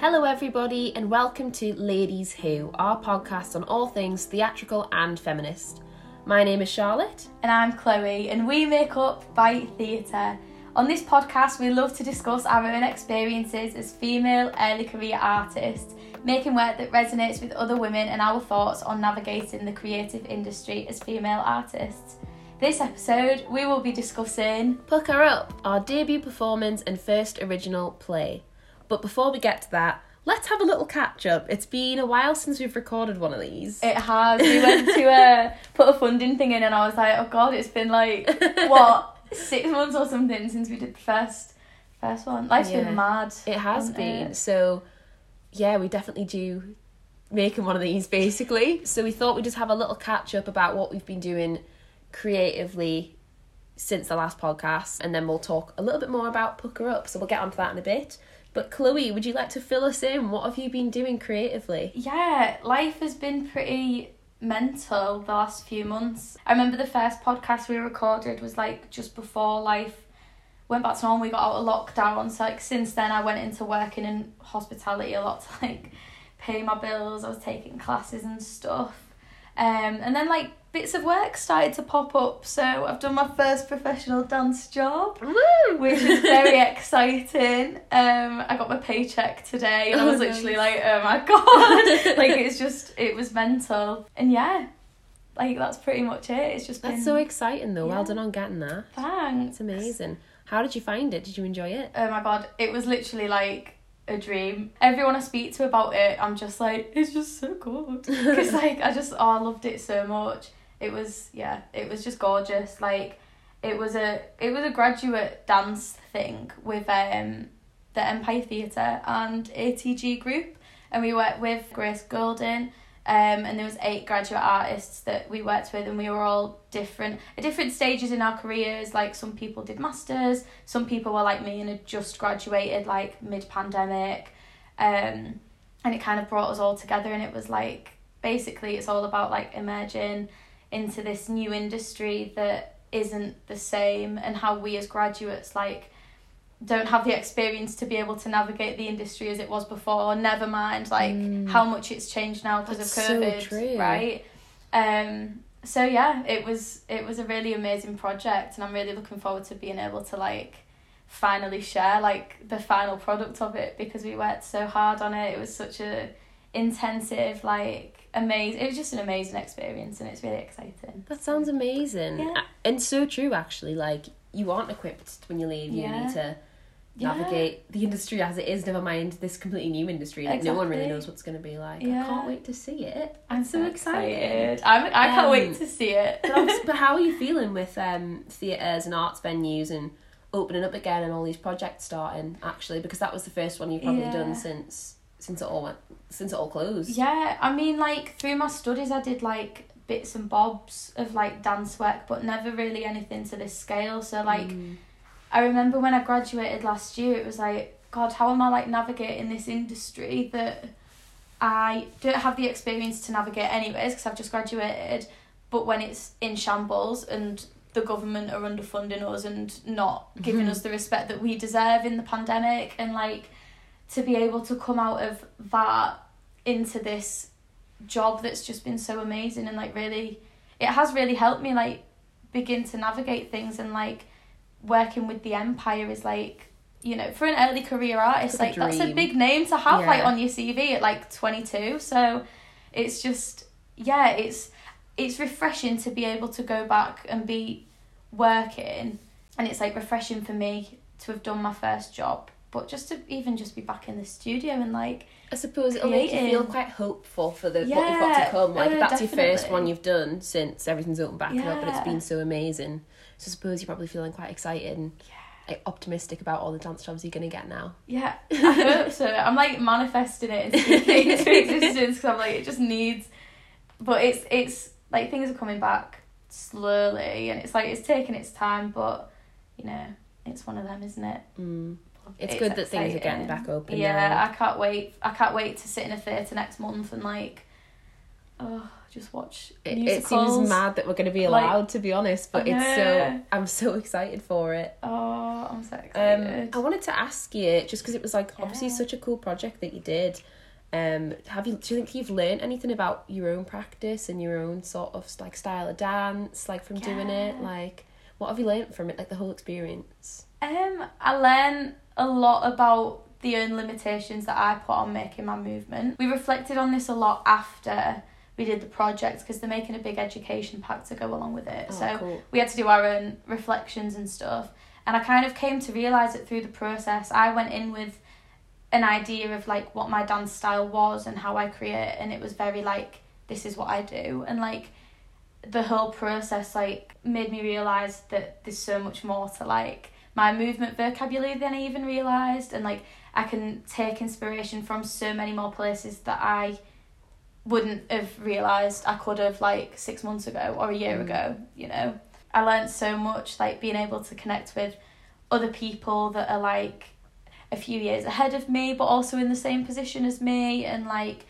Hello, everybody, and welcome to Ladies Who, our podcast on all things theatrical and feminist. My name is Charlotte. And I'm Chloe, and we make up Bite Theatre. On this podcast, we love to discuss our own experiences as female early career artists, making work that resonates with other women and our thoughts on navigating the creative industry as female artists. This episode, we will be discussing Pucker Up, our debut performance and first original play. But before we get to that, let's have a little catch up. It's been a while since we've recorded one of these. It has. We went to uh, put a funding thing in, and I was like, oh god, it's been like what six months or something since we did the first first one. Life's Yeah. been mad. It has been. it? So, yeah, we definitely do making one of these basically. So we thought we'd just have a little catch up about what we've been doing creatively since the last podcast, and then we'll talk a little bit more about Pucker Up. So we'll get onto that in a bit. But Chloe, would you like to fill us in? What have you been doing creatively? Yeah, life has been pretty mental the last few months. I remember the first podcast we recorded was like just before life went back to normal. We got out of lockdown. So like since then, I went into working in hospitality a lot to like pay my bills. I was taking classes and stuff. Um, and then like bits of work started to pop up. So I've done my first professional dance job Woo! which is very exciting. Um, I got my paycheck today, and I was Oh, literally nice. like, "Oh my god!" like it's just, it was mental, and yeah, like that's pretty much it. It's just That's been so exciting though. Well done on getting that. thanks. It's amazing. How did you find it? Did you enjoy it? Oh my god, it was literally like a dream. Everyone I speak to about it, I'm just like, it's just so good. Because like I just, oh, I loved it so much. It was, yeah, it was just gorgeous. Like it was a, it was a graduate dance thing with um the Empire Theatre and ATG Group, and we worked with Grace Golden. Um, and there was eight graduate artists that we worked with and we were all different at different stages in our careers like some people did masters some people were like me and had just graduated like mid pandemic um and it kind of brought us all together and it was like basically it's all about like emerging into this new industry that isn't the same and how we as graduates like don't have the experience to be able to navigate the industry as it was before. Never mind like Mm. how much it's changed now because of That's so covid right? Um so yeah it was it was a really amazing project and i'm really looking forward to being able to like finally share like the final product of it because we worked so hard on it. It was such a intensive like amazing it was just an amazing experience and it's really exciting That sounds amazing. Yeah. And so true, actually. Like, you aren't equipped when you leave Yeah. uni to Yeah. navigate the industry as it is, never mind this completely new industry. Like, no one really knows what's going to be like. Yeah. I can't wait to see it. i'm so excited. i'm i can't Um, wait to see it But, but how are you feeling with um, theatres and arts venues and opening up again and all these projects starting, actually? Because that was the first one you've probably Yeah. done since since it all went since it all closed. Yeah, I mean, like through my studies, I did like bits and bobs of like dance work, but never really anything to this scale. So like, Mm. I remember when I graduated last year, it was like, God, how am I like navigating this industry that I don't have the experience to navigate anyways because I've just graduated. But when it's in shambles and the government are underfunding us and not giving Mhm. us the respect that we deserve in the pandemic, and like to be able to come out of that into this job that's just been so amazing and like really it has really helped me like begin to navigate things and like working with the empire is like you know for an early career artist Like like that's a big name to have like on your cv at like 22 so it's just yeah it's it's refreshing to be able to go back and be working. And it's like refreshing for me to have done my first job but just to even just be back in the studio and like I suppose it'll make you feel quite hopeful for the what you've got to come. Like uh, that's your first one you've done since everything's opened back up and it's been so amazing. So I suppose you're probably feeling quite excited and like, optimistic about all the dance jobs you're gonna get now. Yeah, I hope so. I'm like manifesting it and speaking it into existence because I'm like it just needs. But it's it's like things are coming back slowly and it's like it's taking its time, but you know it's one of them, isn't it? Mm. It's, good that things are getting back open. Yeah, now. I can't wait. I can't wait to sit in a theatre next month and like, oh, just watch It, it seems mad that we're going to be Like- allowed, to be honest, but it's so. I'm so excited for it. Oh, I'm so Um, excited. I wanted to ask you just because it was like obviously such a cool project that you did. Um, have you do you think you've learned anything about your own practice and your own sort of like style of dance, like from doing it? Like, what have you learned from it? Like the whole experience. Um, I learned a lot about the own limitations that I put on making my movement. We reflected on this a lot after we did the project because they're making a big education pack to go along with it. Oh, so cool. we had to do our own reflections and stuff. And I kind of came to realize it through the process. I went in with an idea of like what my dance style was and how I create, and it was very like this is what I do, and like the whole process like made me realize that there's so much more to like my movement vocabulary than I even realized, and like I can take inspiration from so many more places that I wouldn't have realized I could have like six months ago or a year Mm. ago, you know. I learned so much like being able to connect with other people that are like a few years ahead of me but also in the same position as me and like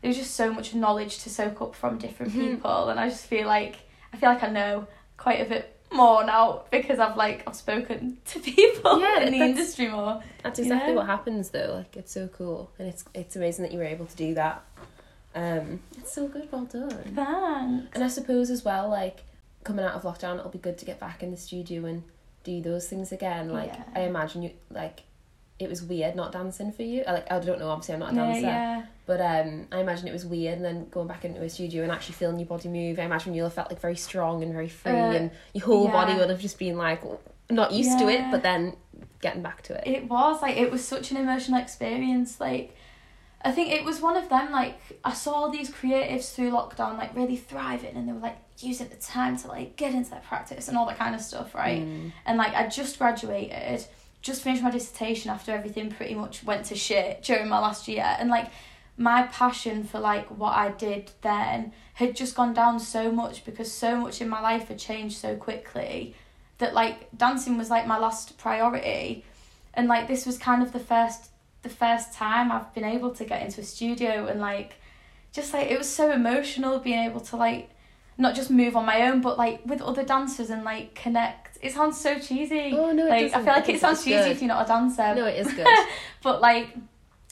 there's just so much knowledge to soak up from different Mhm. people and I just feel like I feel like I know quite a bit more now because I've like I've spoken to people Yeah, in the industry more. That's exactly Yeah. what happens though. Like it's so cool, and it's it's amazing that you were able to do that. Um, it's so good. Well done. Thanks. And I suppose as well, like coming out of lockdown, it'll be good to get back in the studio and do those things again. Like Yeah. I imagine you like it was weird not dancing for you. Like I don't know, obviously I'm not a Yeah, dancer, yeah. But um, I imagine it was weird. And then going back into a studio and actually feeling your body move, I imagine you'll have felt like very strong and very free, Uh, and your whole body would have just been like not used to it, but then getting back to it. It was like it was such an emotional experience. Like I think it was one of them. Like I saw all these creatives through lockdown, like really thriving, and they were like using the time to like get into their practice and all that kind of stuff, right? Mm. And like I just graduated, just finished my dissertation after everything pretty much went to shit during my last year, and like my passion for like what I did then had just gone down so much because so much in my life had changed so quickly that like dancing was like my last priority. And like this was kind of the first the first time I've been able to get into a studio and like just like it was so emotional being able to like not just move on my own but like with other dancers and like connect. It sounds so cheesy. Oh no, it like I feel like think it sounds cheesy good. if you're not a dancer. No, it is good. but like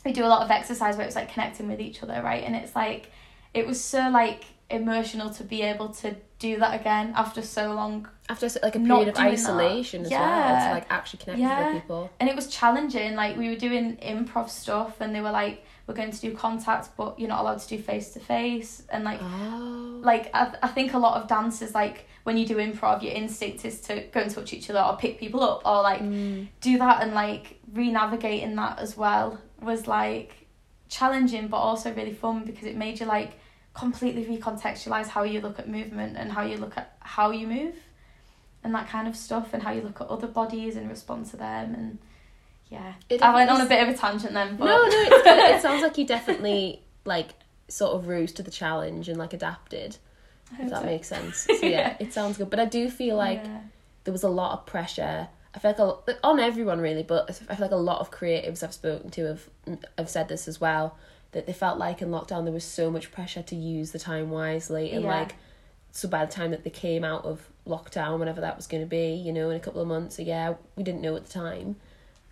we do a lot of exercise where it's like connecting with each other right and it's like it was so like emotional to be able to do that again after so long After like a period of doing that. isolation as well, Yeah. to like actually connect Yeah. with people. and it was challenging like we were doing improv stuff and they were like we're going to do contact but you're not allowed to do face to face and like Oh. like I, I think a lot of dancers like when you do improv your instinct is to go and touch each other or pick people up or like Mm. do that and like re-navigating that as well was like challenging but also really fun because it made you like completely recontextualize how you look at movement and how you look at how you move and that kind of stuff and how you look at other bodies and respond to them and yeah It I went on a bit of a tangent then but No, no, it's good. it sounds like you definitely like sort of rose to the challenge and like adapted. If that so. makes sense. So yeah, Yeah. it sounds good. But I do feel like Yeah. there was a lot of pressure. I feel like a, on everyone really, but I feel like a lot of creatives I've spoken to have have said this as well that they felt like in lockdown there was so much pressure to use the time wisely and Yeah. like so by the time that they came out of lockdown, whenever that was going to be, you know, in a couple of months, so yeah, we didn't know at the time.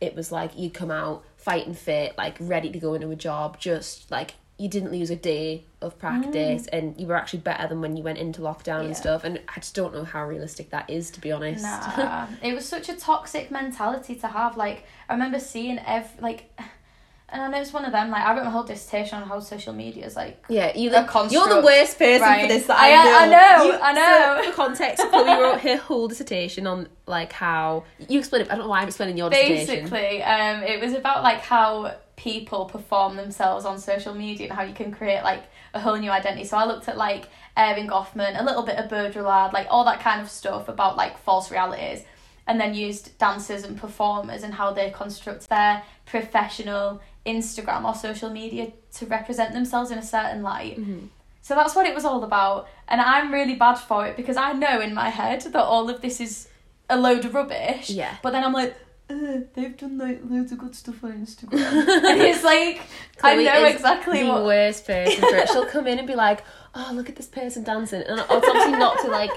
It was like you'd come out fighting fit, like ready to go into a job, just like you didn't lose a day of practice and you were actually better than when you went into lockdown Mm. Yeah. and stuff. And I just don't know how realistic that is, to be honest. Nah, it was such a toxic mentality to have. Like I remember seeing every like, and I know it's one of them. Like I wrote my whole dissertation on how social media is like. Yeah, you A you're the worst person right. for this. That I- I, know. I know, You- I know. So, for context, Chloe wrote her whole dissertation on like how you explain it. I don't know why I'm explaining your dissertation. Basically, um, it was about like how people perform themselves on social media and how you can create like a whole new identity. So I looked at like Erving Goffman, a little bit of Baudrillard, like all that kind of stuff about like false realities, and then used dancers and performers and how they construct their professional Instagram or social media to represent themselves in a certain light. Mm-hmm. So that's what it was all about. And I'm really bad for it because I know in my head that all of this is a load of rubbish. Yeah. But then I'm like, "Uh, they've done like loads of good stuff on Instagram. and it's like, I know is exactly the what. worst person for it. She'll come in and be like, "Oh, look at this person dancing," and it's obviously not to like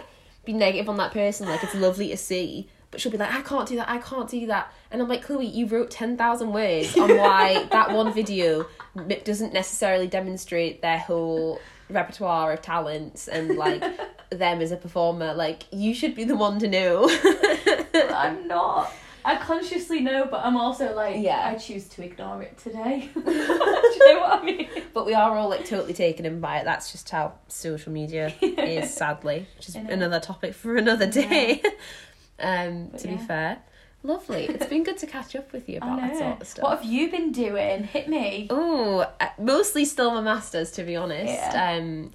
be negative on that person. Like it's lovely to see, but she'll be like, I can't do that, I can't do that. And I'm like, Chloe, you wrote 10,000 words on why that one video doesn't necessarily demonstrate their whole repertoire of talents and like them as a performer. Like, you should be the one to know. I'm not. I consciously know, but I'm also like, Yeah. I choose to ignore it today. Do you know what I mean? but we are all like totally taken in by it. That's just how social media is, sadly, which is another topic for another day. um, But to be fair, lovely. It's been good to catch up with you about that sort of stuff. What have you been doing? Hit me. Oh, mostly still my masters to be honest. Yeah. Um,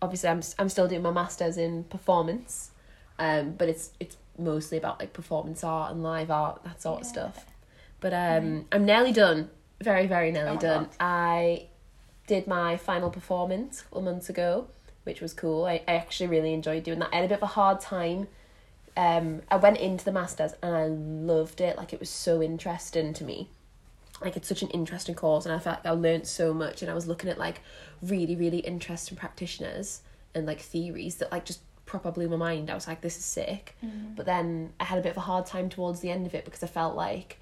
obviously I'm I'm still doing my masters in performance, um, but it's it's mostly about like performance art and live art that sort of stuff. But um, I'm nearly done. Very very nearly Oh done. God. I did my final performance a couple months ago, which was cool. I, I actually really enjoyed doing that. I had a bit of a hard time. Um, I went into the masters and I loved it. Like it was so interesting to me like it's such an interesting course and I felt like I learned so much and I was looking at like really really interesting practitioners and like theories that like just proper blew my mind I was like this is sick Mm. but then I had a bit of a hard time towards the end of it because I felt like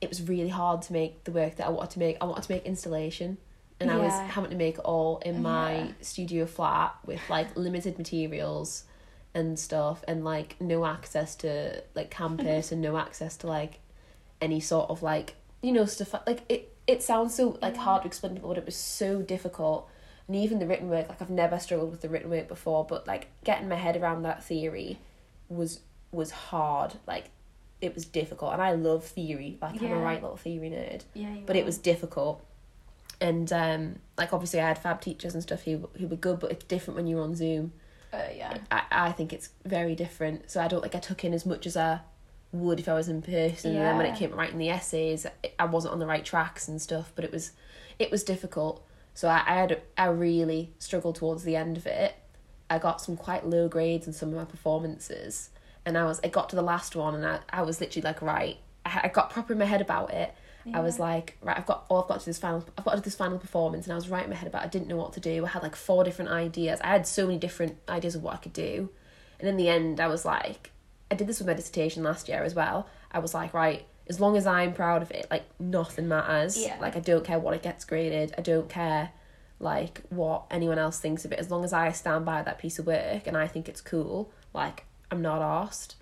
it was really hard to make the work that I wanted to make I wanted to make installation and I was having to make it all in my Yeah. studio flat with like limited materials and stuff and like no access to like campus and no access to like any sort of like you know stuff like it it sounds so like hard to explain but it was so difficult and even the written work like I've never struggled with the written work before but like getting my head around that theory was was hard like it was difficult and I love theory like I'm a right little theory nerd Yeah, but it was difficult and um like obviously I had fab teachers and stuff who who were good but it's different when you're on Zoom Uh, yeah. I, I think it's very different. So I don't like I took in as much as I would if I was in person. yeah. And then when it came to writing the essays, I wasn't on the right tracks and stuff. But it was, it was difficult. So I, I had I really struggled towards the end of it. I got some quite low grades in some of my performances, and I was I got to the last one, and I, I was literally like right. I, I got proper in my head about it. I was like, right, I've got, oh, I've got to this final, I've got to this final performance, and I was right in my head about. It. I didn't know what to do. I had like four different ideas. I had so many different ideas of what I could do, and in the end, I was like, I did this with my dissertation last year as well. I was like, right, as long as I'm proud of it, like nothing matters. Yeah. Like I don't care what it gets graded. I don't care, like what anyone else thinks of it. As long as I stand by that piece of work and I think it's cool, like I'm not asked.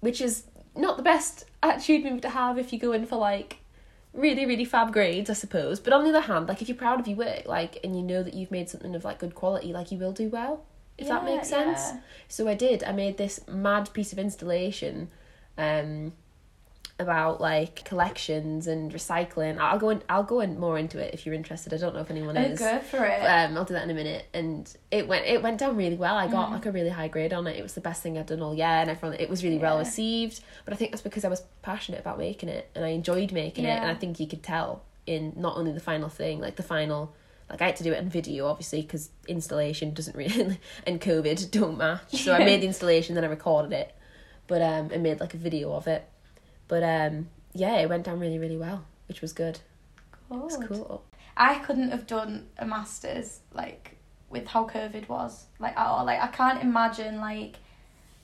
Which is not the best attitude maybe to have if you go in for like really really fab grades i suppose but on the other hand like if you're proud of your work like and you know that you've made something of like good quality like you will do well if that makes sense yeah. so i did i made this mad piece of installation um about like collections and recycling i'll go in i'll go in more into it if you're interested i don't know if anyone Oh, is go for it. um, I'll do that in a minute. And it went it went down really well. I got Mm. like a really high grade on it. It was the best thing I've done all year, and everyone it was really well received. But I think that's because I was passionate about making it, and I enjoyed making it. And I think you could tell in not only the final thing, like the final. Like I had to do it in video, obviously, because installation doesn't really and COVID don't match. So I made the installation, then I recorded it, but um, and made like a video of it. But um, yeah, it went down really, really well, which was good. It was cool. I couldn't have done a masters like with how COVID was like at all. Like I can't imagine like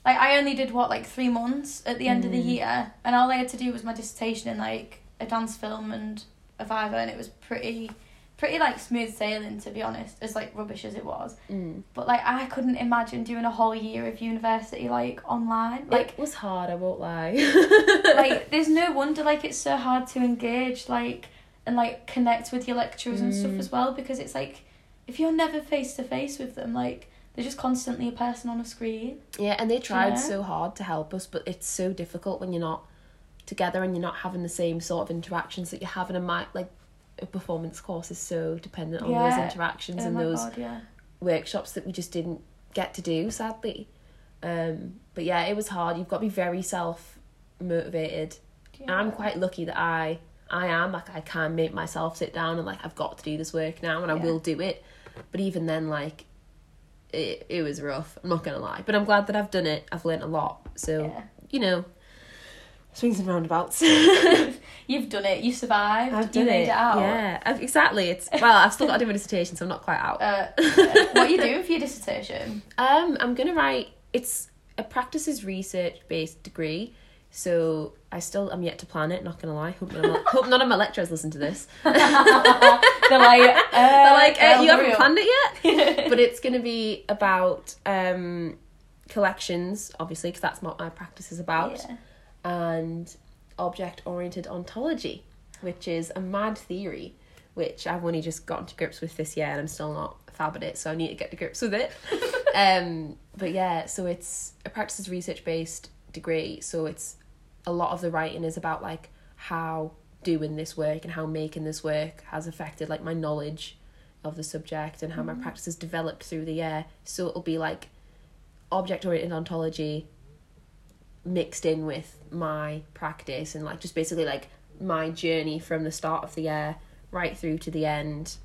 like I only did what like three months at the end of the Mm. year, and all I had to do was my dissertation and like a dance film and a viva, and it was pretty pretty like smooth sailing to be honest, as like rubbish as it was. Mm. But like I couldn't imagine doing a whole year of university like online. Like it was hard. I won't lie. like there's no wonder like it's so hard to engage like and like connect with your lecturers and stuff Mm. as well because it's like if you're never face to face with them like they're just constantly a person on a screen Yeah, and they tried Yeah. so hard to help us, but it's so difficult when you're not together and you're not having the same sort of interactions that you're having in my like a performance course is so dependent on those interactions oh and those god yeah workshops that we just didn't get to do sadly. Um but yeah, it was hard. You've got to be very self motivated. And I'm quite lucky that I I am like I can make myself sit down and like I've got to do this work now and I Yeah. will do it. But even then like it it was rough. I'm not gonna lie. But I'm glad that I've done it. I've learned a lot. So yeah. you know, swings and roundabouts. you've done it you survived I've you made it. it, out Yeah, I've- exactly. It's well, I've still got to do my dissertation, so I'm not quite out. uh, what are you doing for your dissertation Um, I'm gonna write. It's a practices research based degree, So I still am yet to plan it. Not gonna lie. Hope none of my, hope none of my lecturers listen to this. They're like, uh, They're like, uh, you haven't planned it yet. but it's gonna be about um, collections, obviously, because that's what my practice is about, Yeah. and object oriented ontology, which is a mad theory, which I've only just gotten to grips with this year, and I'm still not fab at it, so I need to get to grips with it. um, but yeah, so it's a practices research based degree, so it's a lot of the writing is about like how doing this work and how making this work has affected like my knowledge of the subject and how my practice has developed through the year. So it'll be like object oriented ontology mixed in with my practice and like just basically like my journey from the start of the year right through to the end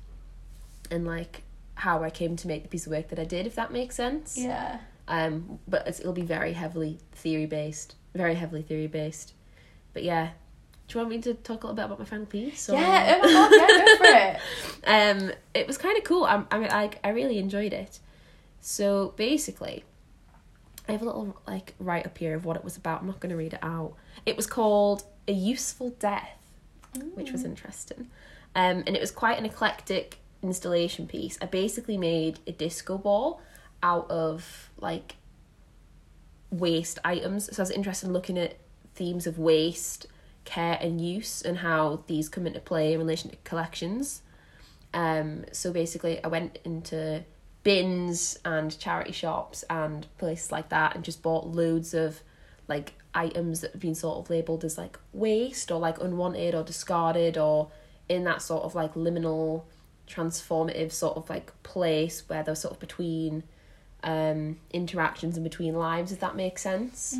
and like how I came to make the piece of work that I did if that makes sense Yeah. um but it's, it'll be very heavily theory based very heavily theory based but yeah do you want me to talk a little bit about my final piece or- Yeah. Oh my god. Yeah. Go for it. um it was kind of cool I, I mean I, I really enjoyed it so basically I have a little like write up here of what it was about. I'm not going to read it out. It was called a useful death which was interesting. Um and it was quite an eclectic installation piece. I basically made a disco ball out of like waste items. So I was interested in looking at themes of waste care and use and how these come into play in relation to collections. Um, so basically, I went into bins and charity shops and places like that and just bought loads of like items that have been sort of labeled as like waste or like unwanted or discarded or in that sort of like liminal transformative sort of like place where they're sort of between um interactions and between lives if that makes sense.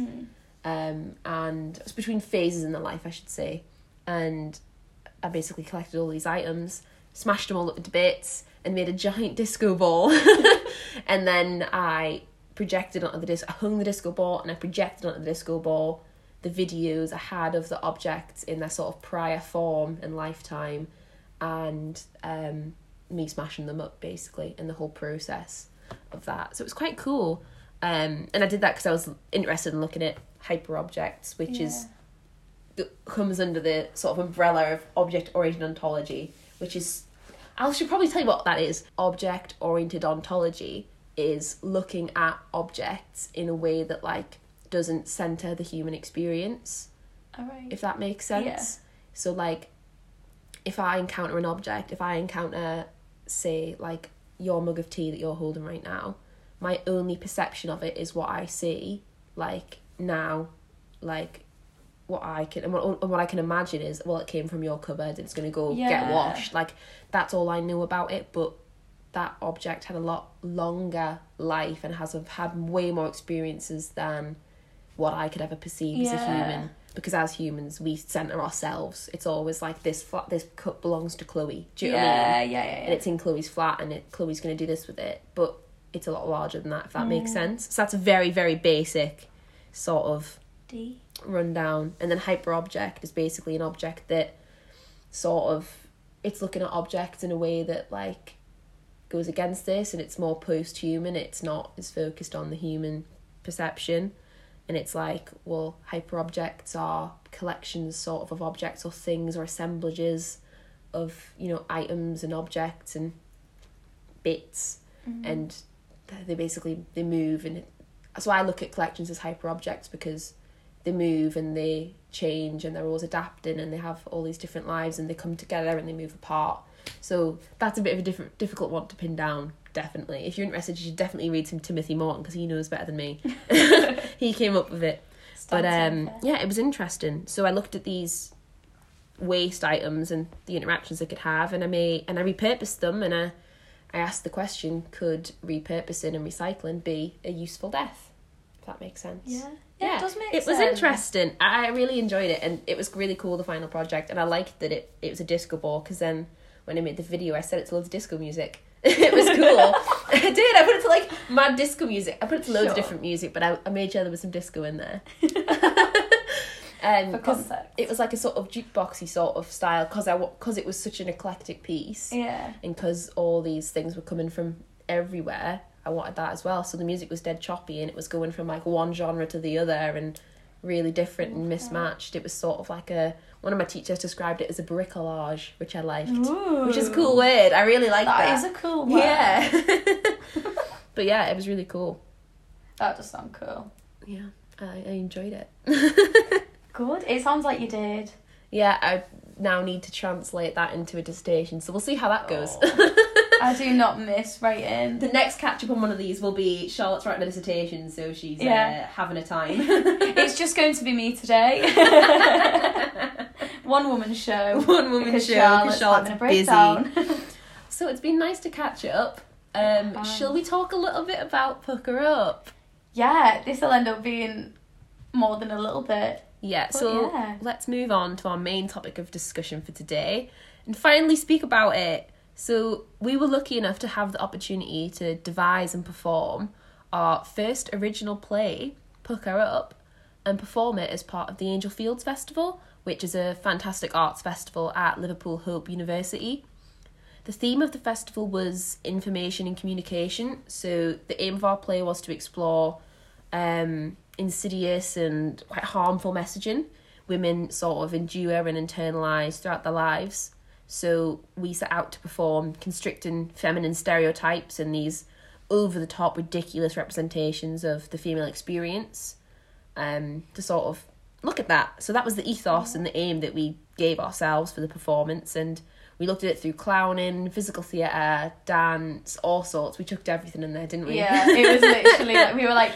Um and it's between phases in the life I should say. And I basically collected all these items, smashed them all up into bits, and made a giant disco ball. and then I projected onto the disc. I hung the disco ball, and I projected onto the disco ball the videos I had of the objects in their sort of prior form and lifetime, and um, me smashing them up basically, and the whole process of that. So it was quite cool. Um, and I did that because I was interested in looking at hyper objects, which is that comes under the sort of umbrella of object oriented ontology, which is I should probably tell you what that is. Object oriented ontology is looking at objects in a way that like doesn't center the human experience, All right. if that makes sense. Yeah. So like if I encounter an object, if I encounter say like your mug of tea that you're holding right now, my only perception of it is what I see like now like what I can and what, and what I can imagine is well it came from your cupboard it's going to go get washed like that's all I knew about it but that object had a lot longer life and has had way more experiences than what I could ever perceive as a human because as humans we center ourselves it's always like this flat this cup belongs to Chloe do you know what I mean yeah, yeah, yeah, yeah. and it's in Chloe's flat and it, Chloe's going to do this with it but it's a lot larger than that if that makes Mm. sense so that's a very very basic sort of D. rundown and then hyper object is basically an object that sort of it's looking at objects in a way that like goes against this and it's more post human it's not as focused on the human perception. And it's like well hyper objects are collections sort of of objects or things or assemblages of you know items and objects and bits. Mm-hmm. And they basically they move and it, so I look at collections as hyper objects because they move and they change and they're always adapting and they have all these different lives and they come together and they move apart. So that's a bit of a different difficult one to pin down. Definitely, if you're interested, you should definitely read some Timothy Morton because he knows better than me. he came up with it, but um, yeah, it was interesting. So I looked at these waste items and the interactions they could have, and I made and I repurposed them, and I I asked the question: Could repurposing and recycling be a useful death? If that makes sense. yeah. yeah, it does make It was sense. interesting. I really enjoyed it, and it was really cool. The final project, and I liked that it it was a disco ball because then when I made the video, I set it to loads of disco music. it was cool. I did. I put it to like mad disco music. I put it to loads of different music, but I, I made sure there was some disco in there. um, For 'cause context. it was like a sort of jukeboxy sort of style because I because it was such an eclectic piece Yeah. and because all these things were coming from everywhere i wanted that as well so the music was dead choppy and it was going from like one genre to the other and really different and mismatched. It was sort of like a one of my teachers described it as a bricolage, which I liked, which is a cool word. I really like that. That is a cool word. yeah. but yeah, it was really cool. That does sound cool. Yeah, I, I enjoyed it. Good. It sounds like you did. yeah, I now need to translate that into a dissertation, so we'll see how that goes. I do not miss writing. the next catch up on one of these will be Charlotte's writing a dissertation, so she's Yeah. uh, having a time. It's just going to be me today. One woman show. One woman show, Charlotte's, Charlotte's having a breakdown. so it's been nice to catch up. Um, Um, shall we talk a little bit about Pucker Up? yeah, this will end up being more than a little bit. Yeah, But so yeah. let's move on to our main topic of discussion for today and finally speak about it. So, we were lucky enough to have the opportunity to devise and perform our first original play, Pucker Up, and perform it as part of the Angel Fields Festival, which is a fantastic arts festival at Liverpool Hope University. The theme of the festival was information and communication. So the aim of our play was to explore um, insidious and quite harmful messaging women sort of endure and internalize throughout their lives. So we set out to perform constricting feminine stereotypes and these over the top ridiculous representations of the female experience um, to sort of look at that. So that was the ethos and the aim that we gave ourselves for the performance, and we looked at it through clowning, physical theatre, dance, all sorts. We chucked everything in there, didn't we? Yeah, it was literally like we were like,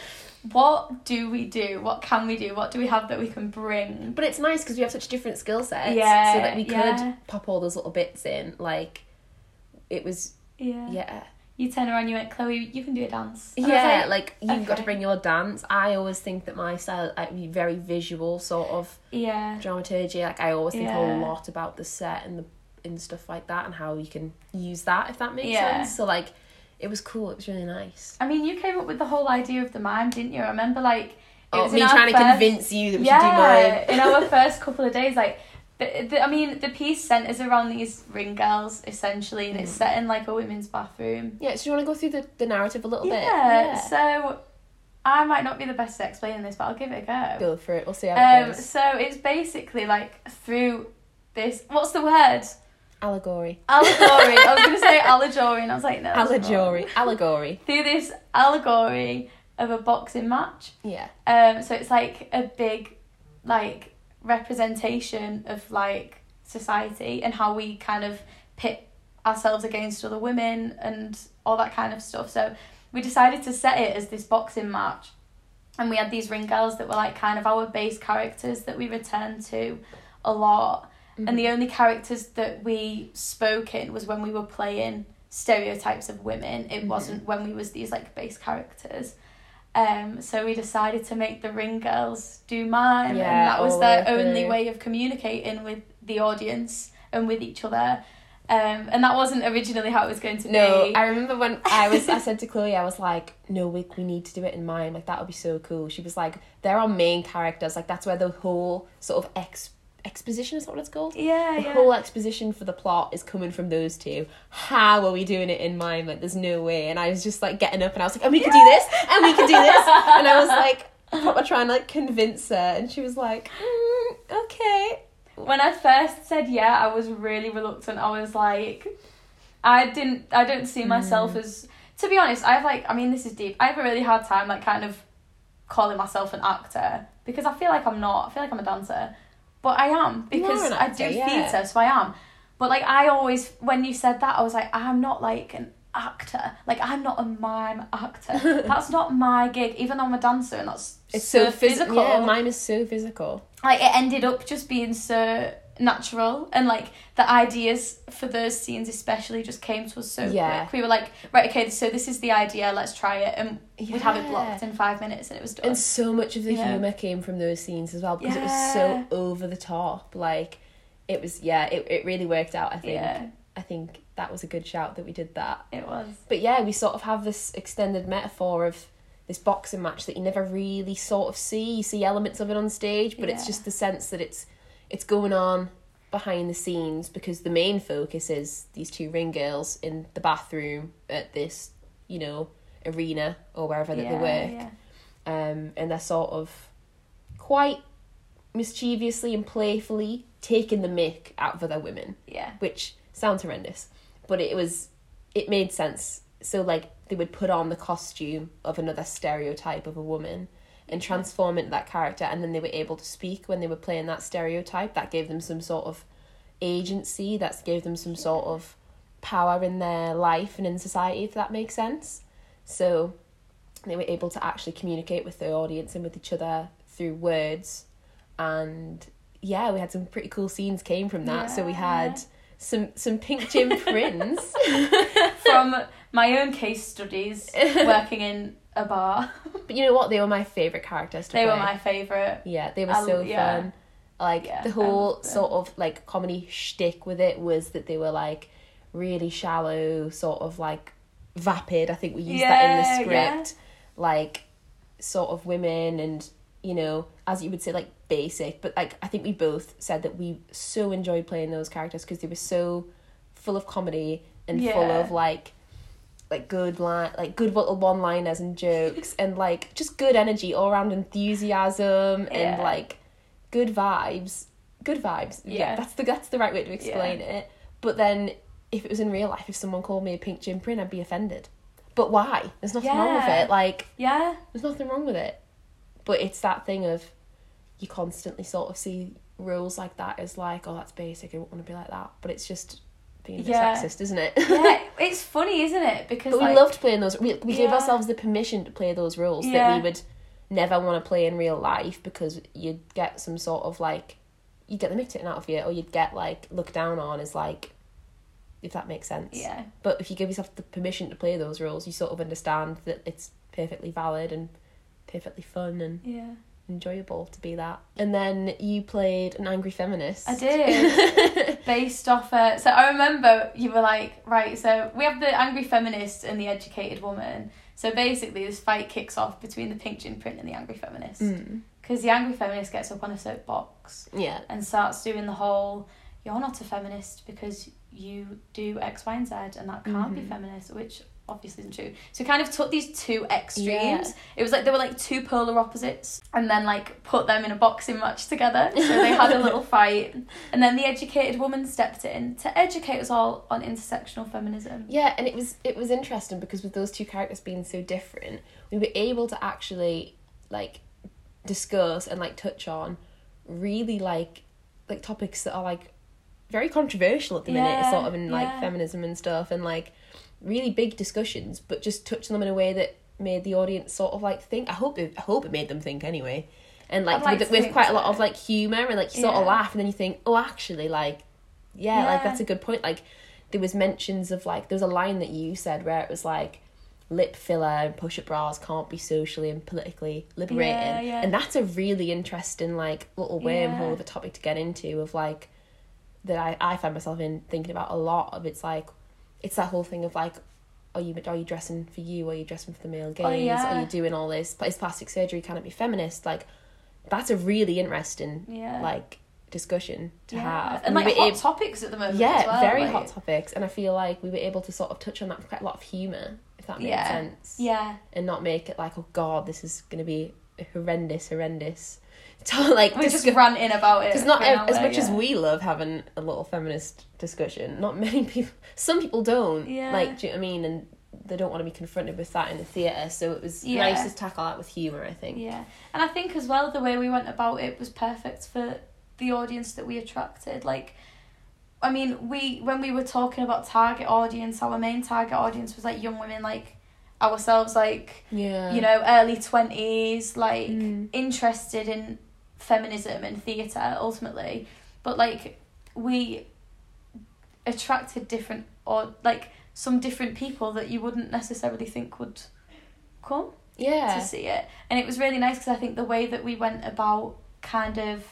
what do we do? What can we do? What do we have that we can bring? But it's nice because we have such different skill sets, Yeah, so that we could yeah. pop all those little bits in. Like, it was Yeah. yeah. You turn around, you went, Chloe, you can do a dance. And Yeah, like, you've got to bring your dance. I always think that my style, like, be very visual sort of yeah, dramaturgy. Like, I always think Yeah. a lot about the set and the and stuff like that, and how you can use that if that makes Yeah. sense. So like, it was cool. It was really nice. I mean, you came up with the whole idea of the mime, didn't you? I remember like it Oh, was me trying to convince you that we yeah, should do mime. in our first couple of days, like. The, the, I mean, the piece centers around these ring girls essentially, and it's Mm. set in like a women's bathroom. Yeah, so you want to go through the, the narrative a little Yeah, bit? Yeah. So, I might not be the best at explaining this, but I'll give it a go. Go for it. We'll see how it Um, goes. so it's basically like through this. What's the word? Allegory. Allegory. I was gonna say allegory, and I was like, no. Allegory. Allegory. Through this allegory of a boxing match. Yeah. Um, so it's like a big, like representation of like society and how we kind of pit ourselves against other women and all that kind of stuff. So we decided to set it as this boxing match, and we had these ring girls that were like kind of our base characters that we returned to a lot. Mm-hmm. And the only characters that we spoke in was when we were playing stereotypes of women. It Mhm. wasn't when we was these like base characters. Um, so we decided to make the ring girls do mime, Yeah, and that was their the only through. way of communicating with the audience and with each other. Um, and that wasn't originally how it was going to No, be. No, I remember when I was. I said to Chloe, I was like, "No, we we need to do it in mime. Like that would be so cool." She was like, "They're our main characters. Like that's where the whole sort of ex exposition is that what it's called. yeah, The yeah. whole exposition for the plot is coming from those two. How are we doing it in mime? Like, there's no way. And I was just like getting up, and I was like, "And we can do this, and we can do this." And I was like, proper trying to like convince her, and she was like, mm, "Okay." when I first said yeah, I was really reluctant. I was like, I didn't, I don't see myself Mm. as. To be honest, I have like, I mean, this is deep. I have a really hard time like kind of calling myself an actor because I feel like I'm not. I feel like I'm a dancer, but I am because I do yeah. theatre, so I am. But like, I always when you said that, I was like, I'm not like an actor. Like, I'm not a mime actor. that's not my gig. Even though I'm a dancer, and that's It's so, so, phys- physical Yeah, mime is so physical. like it ended up just being so natural and like the ideas for those scenes especially just came to us so Yeah. quick we were like right okay so this is the idea let's try it and we'd have it blocked in five minutes and it was done And so much of the Yeah. humour came from those scenes as well because it was so over the top. Like it was yeah, it, it really worked out, I think. yeah I think that was a good shout that we did that. it was But yeah, we sort of have this extended metaphor of this boxing match that you never really sort of see. You see elements of it on stage, but it's just the sense that it's it's going on behind the scenes because the main focus is these two ring girls in the bathroom at this, you know, arena or wherever that yeah, they work yeah. um, and they're sort of quite mischievously and playfully taking the mick out of other women, Yeah. which sounds horrendous, but it was it made sense. So like they would put on the costume of another stereotype of a woman and transform into that character and then they were able to speak when they were playing that stereotype. That gave them some sort of agency, that gave them some sort of power in their life and in society, if that makes sense. So they were able to actually communicate with the audience and with each other through words and yeah we had some pretty cool scenes came from that so we had some some pink gym prints From my own case studies, working in a bar, but you know what? They were my favorite characters to they were my favourite. yeah they were I- so yeah. fun. Like Yeah, the whole sort of like comedy shtick with it was that they were like really shallow sort of like vapid. I think we used that in the Yeah, script. Like sort of women and you know as you would say like basic. But like i think we both said that we so enjoyed playing those characters because they were so full of comedy and full of like like good line like good little one liners and jokes and like just good energy all around enthusiasm and like good vibes good vibes yeah. Yeah. that's the that's the right way to explain it but then if it was in real life if someone called me a pink gym print i'd be offended but why there's nothing wrong with it like Yeah. there's nothing wrong with it. But it's that thing of you constantly sort of see rules like that as like, oh, that's basic. I don't want to be like that. But it's just being Yeah. sexist, isn't it? Yeah, it's funny, isn't it? Because but we loved playing those. We, we gave ourselves the permission to play those roles that we would never want to play in real life because you'd get some sort of like, you'd get the mick taken out of you or you'd get like looked down on as like, if that makes sense. Yeah. But if you give yourself the permission to play those roles, you sort of understand that it's perfectly valid and perfectly fun and Yeah. Enjoyable to be that. And then you played an angry feminist. I did. Based off uh, so I remember you were like, right, so we have the angry feminist and the educated woman. So basically this fight kicks off between the pink gin print and the angry feminist. Mm. Because the angry feminist gets up on a soapbox Yeah. and starts doing the whole you're not a feminist because you do X, Y, and Z and that can't be Mhm. feminist, which obviously isn't true. So kind of took these two extremes. Yeah. It was like they were like two polar opposites and then like put them in a boxing match together. So they had a little fight. And then the educated woman stepped in to educate us all on intersectional feminism. Yeah, and it was it was interesting because with those two characters being so different, we were able to actually like discuss and like touch on really like like topics that are like very controversial at the minute, sort of in like feminism and stuff, and like really big discussions, but just touching them in a way that made the audience sort of like think. I hope it, I hope it made them think anyway, and like like with, with quite a lot of like humor and like you sort of laugh, and then you think, oh, actually, like yeah, like that's a good point. Like there was mentions of like there was a line that you said where it was like lip filler and push up bras can't be socially and politically liberating Yeah, yeah. and that's a really interesting like little wormhole Yeah. of a topic to get into of like that I, I find myself in thinking about a lot of it's like it's that whole thing of like are you are you dressing for you are you dressing for the male oh, gaze Oh, yeah. are you doing all this is plastic surgery can it be feminist like that's a really interesting Yeah. like discussion to Yeah. have And we like hot ab- topics at the moment. yeah, as well, very like- hot topics, and I feel like we were able to sort of touch on that with quite a lot of humour, if that makes sense. Yeah. And not make it like, oh god, this is going to be horrendous, horrendous. To like, We just discuss- ranting about it. because not ev- as much as we love having a little feminist discussion, not many people. Some people don't. Yeah. Like, do you know what I mean? And they don't want to be confronted with that in the theatre. So it was Yeah. nice to tackle that with humour. I think. Yeah, and I think as well the way we went about it was perfect for the audience that we attracted. Like, I mean, we when we were talking about target audience, our main target audience was like young women, like ourselves, like Yeah. you know, early twenties, like Mm. interested in feminism and theatre ultimately, but like we attracted different or like some different people that you wouldn't necessarily think would come Yeah. to see it and it was really nice because i think the way that we went about kind of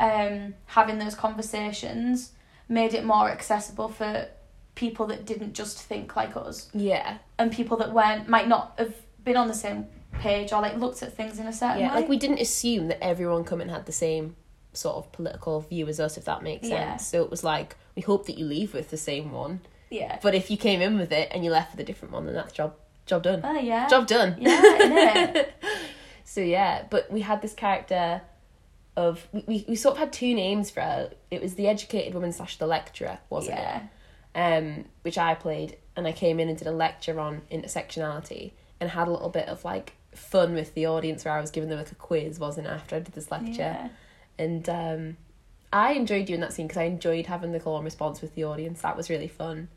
um having those conversations made it more accessible for people that didn't just think like us Yeah. and people that weren't might not have been on the same page or like looked at things in a certain Yeah, way like we didn't assume that everyone coming had the same sort of political view as us, if that makes sense. Yeah. So it was like we hope that you leave with the same one, yeah but if you came in with it and you left with a different one, then that's job job done. oh yeah Job done. yeah? So yeah, but we had this character of we, we, we sort of had two names for her. It was the educated woman slash the lecturer, wasn't yeah. it? Um, which I played, and I came in and did a lecture on intersectionality, and had a little bit of like fun with the audience where I was giving them like a quiz, wasn't it, after I did this lecture, Yeah. and um, I enjoyed doing that scene because I enjoyed having the call and response with the audience. That was really fun.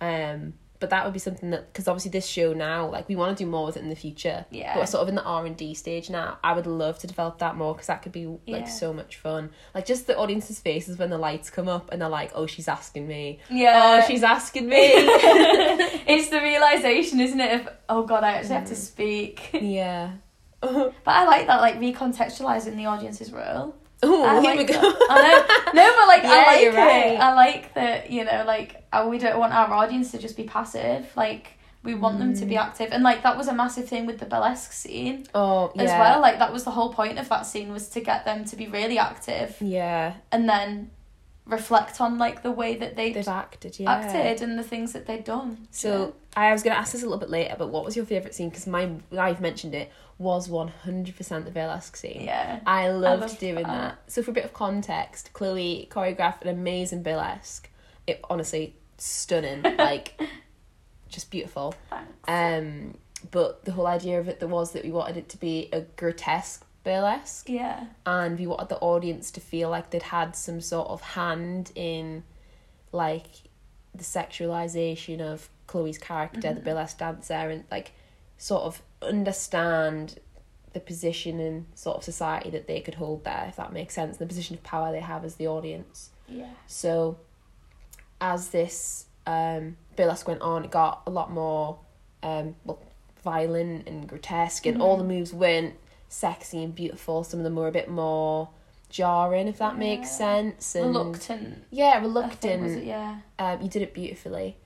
Um, but that would be something that because obviously this show now, like we want to do more with it in the future. Yeah. But we're sort of in the R and D stage now. I would love to develop that more because that could be like Yeah. so much fun. Like just the audience's faces when the lights come up and they're like, "Oh, she's asking me." Yeah. Oh, she's asking me. it's the realization, isn't it? Of oh god, I actually have to mm. speak. yeah. but I like that, like recontextualizing the audience's role. Oh, I here like we go. I know. No, but like Yeah, I like it. right. I like that. You know, like uh, we don't want our audience to just be passive. Like we want them to be Mm. active, and like that was a massive thing with the burlesque scene Oh, yeah. as well. Like that was the whole point of that scene was to get them to be really active, Yeah, and then reflect on like the way that they they've acted. Yeah. acted and the things that they'd done. So I was gonna ask this a little bit later, but what was your favorite scene? Because my I've mentioned it was one hundred percent the burlesque scene. yeah, I loved loved doing that. that. So for a bit of context, Chloe choreographed an amazing burlesque. It honestly stunning, like just beautiful. thanks. Um, but the whole idea of it that was that we wanted it to be a grotesque burlesque, yeah, and we wanted the audience to feel like they'd had some sort of hand in, like, the sexualization of Chloe's character, the burlesque dancer, and like, sort of understand the position in sort of society that they could hold there, if that makes sense, the position of power they have as the audience. yeah, So, as this um, burlesque went on, it got a lot more um, well, violent and grotesque, and all the moves weren't sexy and beautiful. Some of them were a bit more jarring, if that makes sense. And reluctant. yeah, think, reluctant. Yeah, Um, you did it beautifully.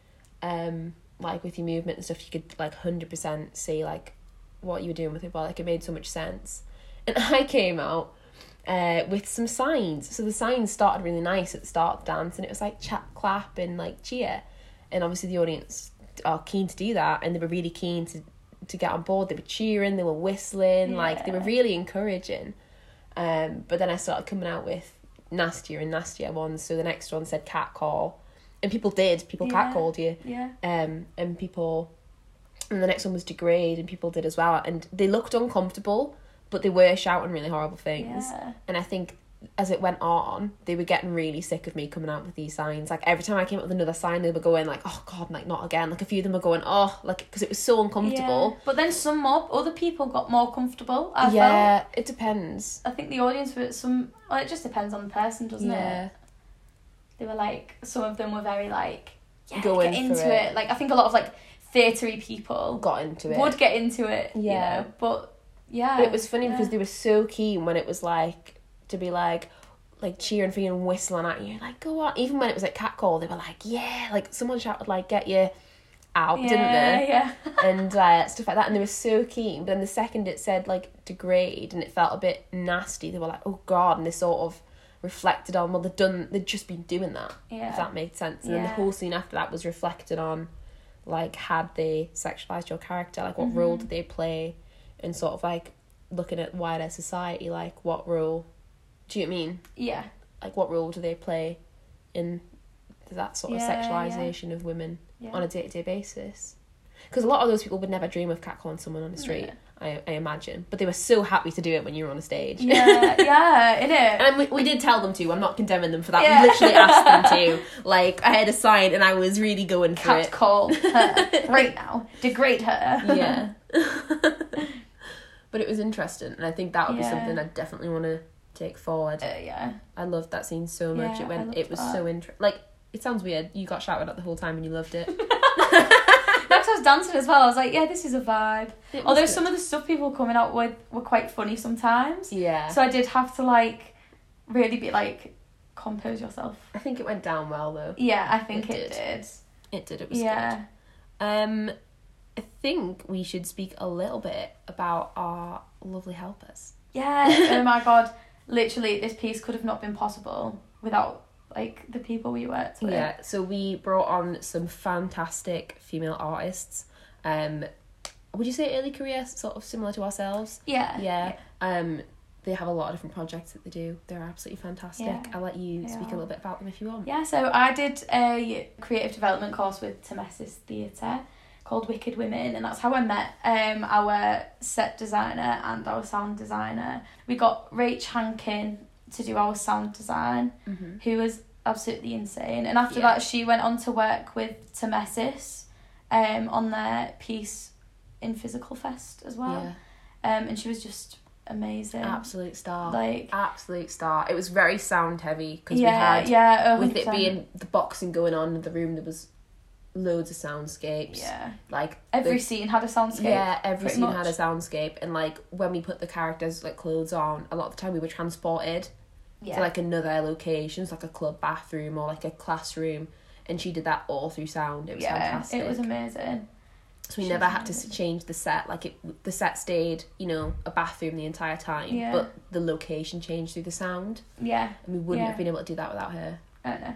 Um, like with your movement and stuff, you could like hundred percent see like what you were doing with it. But like it made so much sense. And I came out uh, with some signs. So the signs started really nice at the start of the dance, and it was like chat, clap, and like cheer. And obviously the audience are keen to do that, and they were really keen to to get on board. They were cheering, they were whistling, like they were really encouraging. Um, but then I started coming out with nastier and nastier ones. So the next one said cat call, and people did. People Yeah. catcalled you, yeah, um, and people. And the next one was degrade, and people did as well. And they looked uncomfortable, but they were shouting really horrible things. yeah. And I think as it went on, they were getting really sick of me coming out with these signs. Like every time I came up with another sign, they were going like, "Oh God, like not again." Like a few of them were going, "Oh," like because it was so uncomfortable. Yeah. But then some more other people got more comfortable. I Yeah, felt. it depends. I think the audience were some. Well, it just depends on the person, doesn't it? yeah, it? They were like some of them were very like yeah, Going get into it. it. Like I think a lot of like theatery people got into it. would get into it. Yeah. You know? But yeah. But it was funny yeah. because they were so keen when it was like to be like like cheering for you and whistling at you, like go on. Even when it was like catcall, they were like, yeah, like someone shouted like get you out, yeah, didn't they? Yeah. And uh, stuff like that, and they were so keen. But then the second it said like degrade, and it felt a bit nasty, they were like, oh god, and they sort of reflected on well they'd done they'd just been doing that Yeah. if that made sense and then the whole scene after that was reflected on like had they sexualized your character like what Mm-hmm. role did they play and sort of like looking at wider society like what role do you know I mean yeah. like what role do they play in that sort of Yeah, yeah. sexualization of women Yeah. on a day-to-day basis because a lot of those people would never dream of catcalling someone on the street. I, I imagine but they were so happy to do it when you were on a stage Yeah, yeah, in it. and we, we did tell them to. I'm not condemning them for that. We literally asked them to. Like, I had a sign and I was really going for Cat it. call her right now. Degrade her. Yeah. But it was interesting, and I think that would be something I definitely want to take forward. Uh, yeah. I loved that scene so much. Yeah, it went. It was that. so interesting. Like, it sounds weird. You got shouted at the whole time and you loved it. Next I was dancing as well. I was like, yeah, this is a vibe. Although good. some of the stuff people were coming out with were quite funny sometimes. Yeah. So I did have to like really be like compose yourself. I think it went down well though. Yeah, I think It it, did. did. It did. It was Yeah. good. Um, I think we should speak a little bit about our lovely helpers. Yeah. oh my god. Literally this piece could have not been possible without like the people we worked with. Yeah, so we brought on some fantastic female artists. Um, would you say early career sort of similar to ourselves? Yeah. Yeah. Um, they have a lot of different projects that they do. They're absolutely fantastic. Yeah, I'll let you speak a little bit about them if you want. Yeah, so I did a creative development course with Tmesis Theatre called Wicked Women, and that's how I met um, our set designer and our sound designer. We got Rach Hankin to do our sound design, Mm-hmm. who was absolutely insane. And after Yeah. that, she went on to work with Tmesis um, on their piece in Physical Fest as well. Yeah. Um, and she was just amazing. Absolute star. Like, Absolute star. It was very sound heavy because yeah, we had yeah, with it being the boxing going on in the room. There was loads of soundscapes. yeah. Like Every the- scene had a soundscape. Yeah, every scene much. had a soundscape, and like when we put the characters like clothes on, a lot of the time we were transported yeah. to like another location, so like a club bathroom or like a classroom, and she did that all through sound. It was yeah, fantastic. it was amazing. so we she never had to amazing. s- change the set. Like it, the set stayed, you know, a bathroom the entire time, Yeah. but the location changed through the sound, Yeah, and we wouldn't Yeah. have been able to do that without her. Oh, I don't know.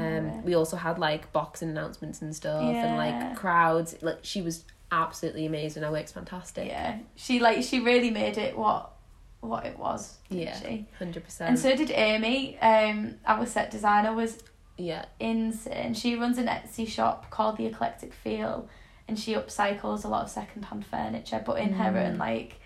Um, Yeah. we also had like boxing announcements and stuff, and like crowds. Like she was absolutely amazing. Her work's fantastic. Yeah, she like she really made it what what it was. didn't Yeah. she? hundred percent. And so did Amy. Um, our set designer was yeah, insane. She runs an Etsy shop called The Eclectic Feel, and she upcycles a lot of secondhand furniture, but in her Mm. own like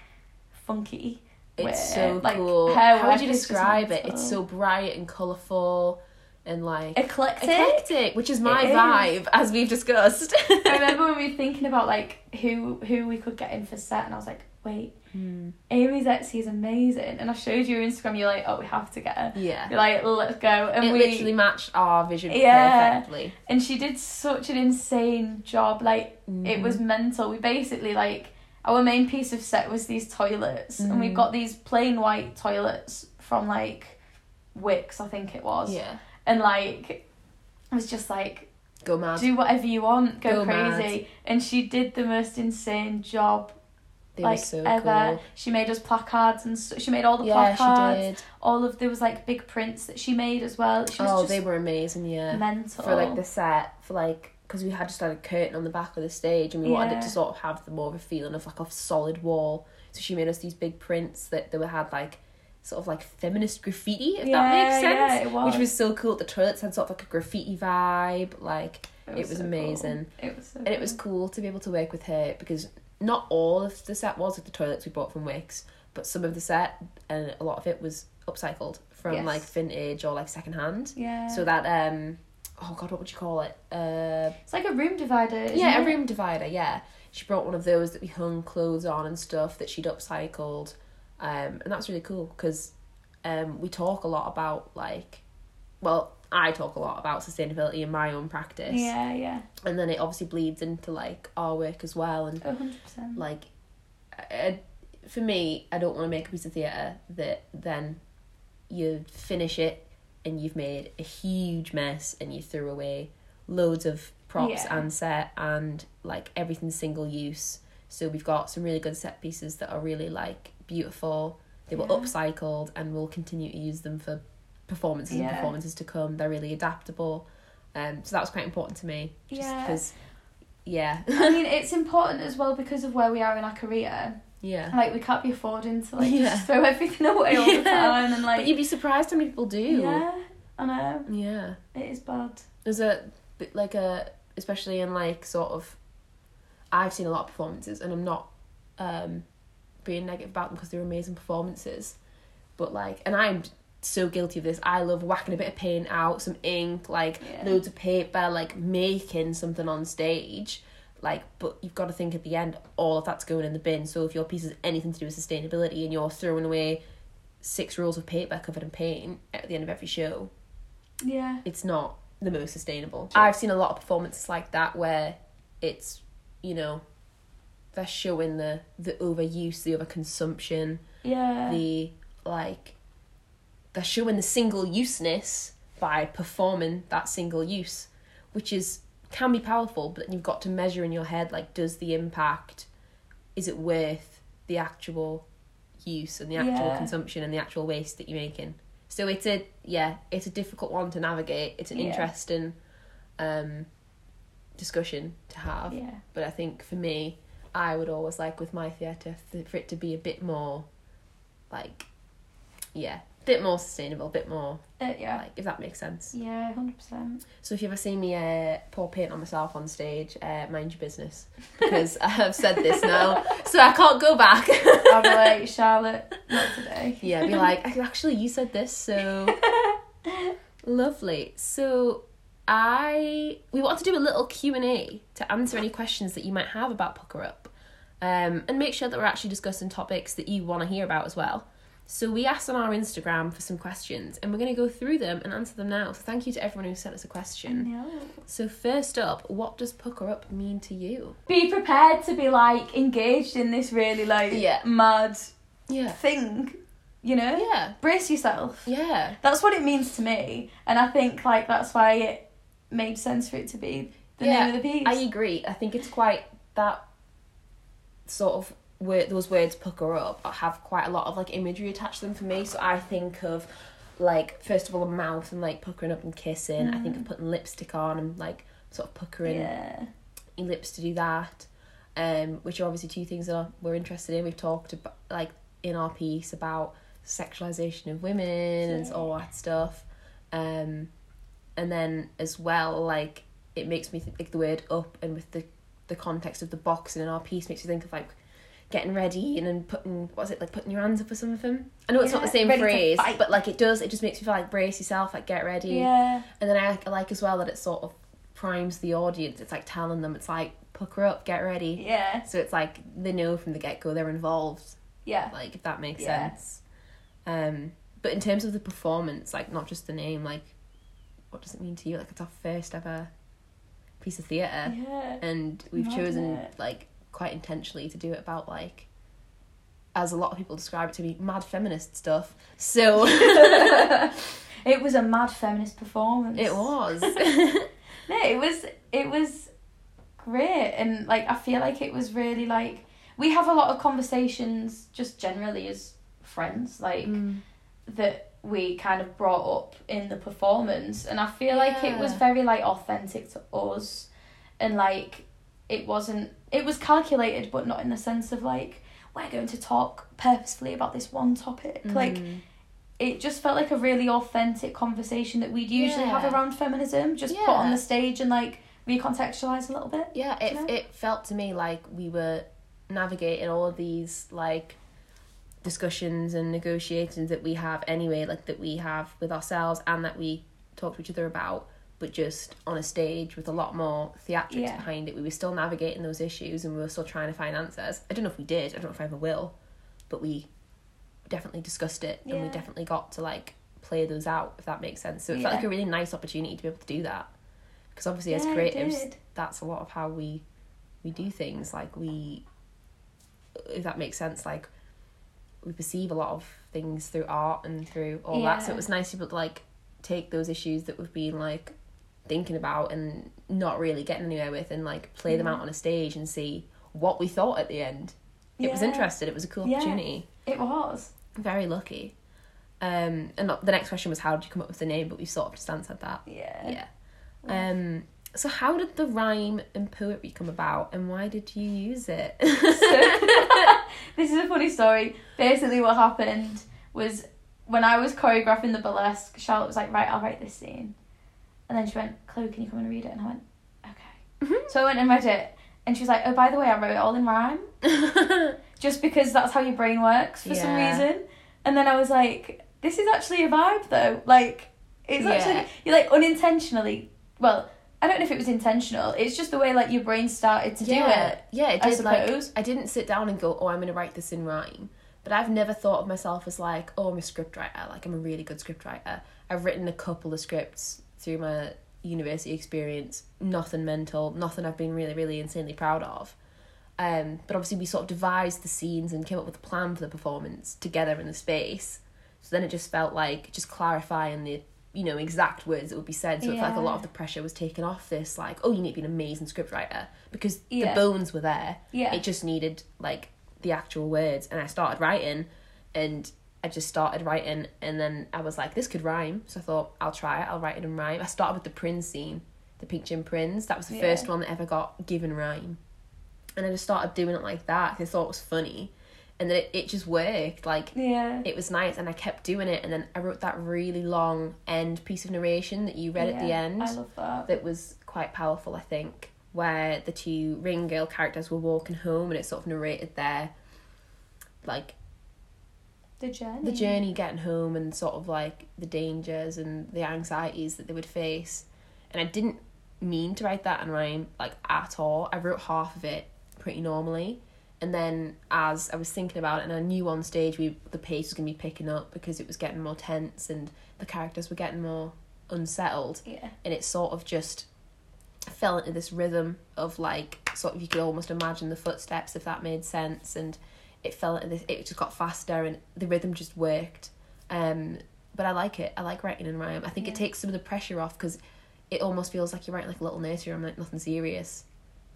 funky. it's way. so Like, cool. her How would you describe it? It's so bright and colourful, and like Eclectic. eclectic, which is my It is. vibe, as we've discussed. I remember when we were thinking about like who who we could get in for set, and I was like, wait, Hmm. Amy's Etsy is amazing, and I showed you her Instagram. You're like, oh, we have to get her. Yeah, You're like, let's go, and it we literally matched our vision Yeah. perfectly. and she did such an insane job. Like it Mhm. was mental. We basically like our main piece of set was these toilets, and we got these plain white toilets from like Wickes, I think it was, yeah, and like it was just like go mad. do whatever you want, go, Go crazy, and she did the most insane job they like were so ever. cool. She made us placards and so, she made all the Yeah, placards. she did. All of there was like big prints that she made as well. She was Oh, they were amazing. Yeah, mental for like the set for like because we had just had a curtain on the back of the stage and we wanted it to sort of have the more of a feeling of like a solid wall so she made us these big prints that they were had like sort of like feminist graffiti if Yeah, that makes sense yeah, it was. which was so cool the toilets had sort of like a graffiti vibe like it was, so cool. amazing It was so and it was cool. cool to be able to work with her because not all of the set was with the toilets we bought from Wickes but some of the set and a lot of it was upcycled from Yes. like vintage or like second hand Yeah. so that um oh god what would you call it uh it's like a room divider. Yeah, it? a room divider. Yeah, she brought one of those that we hung clothes on and stuff that she'd upcycled, um, and that's really cool because um, we talk a lot about like, well, I talk a lot about sustainability in my own practice, Yeah, yeah. and then it obviously bleeds into like our work as well, and A hundred percent. like, I, for me, I don't want to make a piece of theatre that then you finish it and you've made a huge mess and you threw away loads of props Yeah. and set and like everything single use. So we've got some really good set pieces that are really like beautiful. They were Yeah. upcycled and we'll continue to use them for performances and performances to come. They're really adaptable. Um, so that was quite important to me. Just Yeah. because, yeah. I mean, it's important as well because of where we are in our career. yeah. Like, we can't be affording to like Yeah. just throw everything away all the Yeah. time and like. but you'd be surprised how many people do. Yeah, I know. Yeah. It is bad. There's a like a especially in like sort of I've seen a lot of performances and I'm not um being negative about them because they're amazing performances. But like and I'm so guilty of this. I love whacking a bit of paint out, some ink, like Yeah. loads of paper, like making something on stage. Like, but you've got to think at the end, all of that's going in the bin. So if your piece has anything to do with sustainability and you're throwing away six rolls of paper covered in paint at the end of every show, Yeah. it's not the most sustainable. I've seen a lot of performances like that where it's, you know, they're showing the the overuse, the overconsumption, Yeah. the like they're showing the single useness by performing that single use, which is can be powerful, but you've got to measure in your head like does the impact is it worth the actual use and the actual Yeah. consumption and the actual waste that you're making. So it's a yeah, it's a difficult one to navigate. It's an Yeah. interesting um discussion to have. yeah. But I think for me, I would always like with my theatre for it to be a bit more, like, yeah, bit more sustainable, bit more Uh, yeah. like if that makes sense. Yeah, hundred percent. So if you ever see me uh, pour paint on myself on stage, uh, mind your business because I have said this now, so I can't go back. I'll be like Charlotte, not today. yeah, be like, actually, you said this, so lovely. So I we want to do a little Q and A to answer any questions that you might have about Pucker Up, um, and make sure that we're actually discussing topics that you want to hear about as well. So we asked on our Instagram for some questions, and we're going to go through them and answer them now. So thank you to everyone who sent us a question. So first up, what does Pucker Up mean to you? Be prepared to be like engaged in this really like Yeah. mad Yeah. thing. You know? Yeah. Brace yourself. Yeah. That's what it means to me. And I think like that's why it made sense for it to be the Yeah, name of the piece. I agree. I think it's quite that sort of word. Those words pucker up have quite a lot of like imagery attached to them for me. So I think of like first of all a mouth and like puckering up and kissing. I think of putting lipstick on and like sort of puckering yeah. your lips to do that. Um, which are obviously two things that we're interested in. We've talked about like in our piece about sexualization of women and all that stuff. Um, and then as well, like it makes me think like the word up and with the the context of the boxing in our piece makes me think of like getting ready and then putting what's it like putting your hands up or something. I know it's not the same phrase, but like it does. It just makes me feel like brace yourself, like get ready. Yeah. And then I, I like as well that it sort of primes the audience. It's like telling them it's like pucker up, get ready. Yeah. So it's like they know from the get go they're involved. Yeah. Like if that makes Yeah. sense. Um, but in terms of the performance, like not just the name, like what does it mean to you? Like it's our first ever piece of theatre, Yeah. and we've chosen innit? like quite intentionally to do it about like. As a lot of people describe it to me, mad feminist stuff. So It was a mad feminist performance. it was. No, it was it was great and like I feel like it was really like we have a lot of conversations just generally as friends like Mm. that we kind of brought up in the performance and I feel like it was very like authentic to us and like it wasn't it was calculated but not in the sense of like we're going to talk purposefully about this one topic like Mm. it just felt like a really authentic conversation that we'd usually have around feminism just put on the stage and like recontextualize a little bit Yeah, it you know? it felt to me like we were navigating all of these like discussions and negotiations that we have anyway, like that we have with ourselves and that we talk to each other about, but just on a stage with a lot more theatrics Yeah. behind it. We were still navigating those issues and we were still trying to find answers. I don't know if we did, I don't know if I ever will, but we definitely discussed it and we definitely got to like play those out, if that makes sense. So it felt like a really nice opportunity to be able to do that. Because obviously as Yeah, creatives that's a lot of how we we do things like we if that makes sense like we perceive a lot of things through art and through all that. So it was nice to be able to like take those issues that we've been like thinking about and not really getting anywhere with and like play them out on a stage and see what we thought at the end. It was interesting. It was a cool Yeah. opportunity. It was. Very lucky. Um and the next question was how did you come up with the name? But we sort of just answered that. Yeah. Yeah. Um. So how did the rhyme and poetry come about, and why did you use it? this is a funny story. Basically what happened was when I was choreographing the burlesque Charlotte was like right I'll write this scene. And then she went Chloe can you come and read it? And I went okay. Mm-hmm. So I went and read it. And she was like oh by the way I wrote it all in rhyme. Just because that's how your brain works for some reason. And then I was like, this is actually a vibe though. Like, it's Yeah. actually, you're like unintentionally, well, I don't know if it was intentional. It's just the way like your brain started to yeah, do it. yeah, it I did. Like, suppose. I didn't sit down and go, "Oh, I'm going to write this in rhyme." But I've never thought of myself as like, "Oh, I'm a scriptwriter. Like, I'm a really good scriptwriter." I've written a couple of scripts through my university experience. Nothing mental. Nothing I've been really, really insanely proud of. Um, but obviously, we sort of devised the scenes and came up with a plan for the performance together in the space. So then it just felt like just clarifying the you know exact words that would be said. So it felt like a lot of the pressure was taken off this. Like, oh, you need to be an amazing scriptwriter because Yeah. the bones were there. Yeah. It just needed like the actual words, and I started writing, and I just started writing, and then I was like, this could rhyme. So I thought, I'll try it. I'll write it in rhyme. I started with the Prince scene, the Pink Gin Prince. That was the Yeah. first one that ever got given rhyme. and I just started doing it like that because I thought it was funny, and then it, it just worked. Like Yeah. it was nice, and I kept doing it, and then I wrote that really long end piece of narration that you read at the end I love that. that was quite powerful, I think, where the two ring girl characters were walking home and it sort of narrated their like The journey. the journey getting home and sort of like the dangers and the anxieties that they would face. And I didn't mean to write that in rhyme like at all. I wrote half of it pretty normally. And then as I was thinking about it and I knew on stage we the pace was gonna be picking up because it was getting more tense and the characters were getting more unsettled. Yeah. and it sort of just fell into this rhythm of like sort of you could almost imagine the footsteps if that made sense. And it fell into this it just got faster and the rhythm just worked. Um but i like it. I like writing in rhyme. I think it takes some of the pressure off because it almost feels like you're writing like a little nursery. Rhyme like nothing serious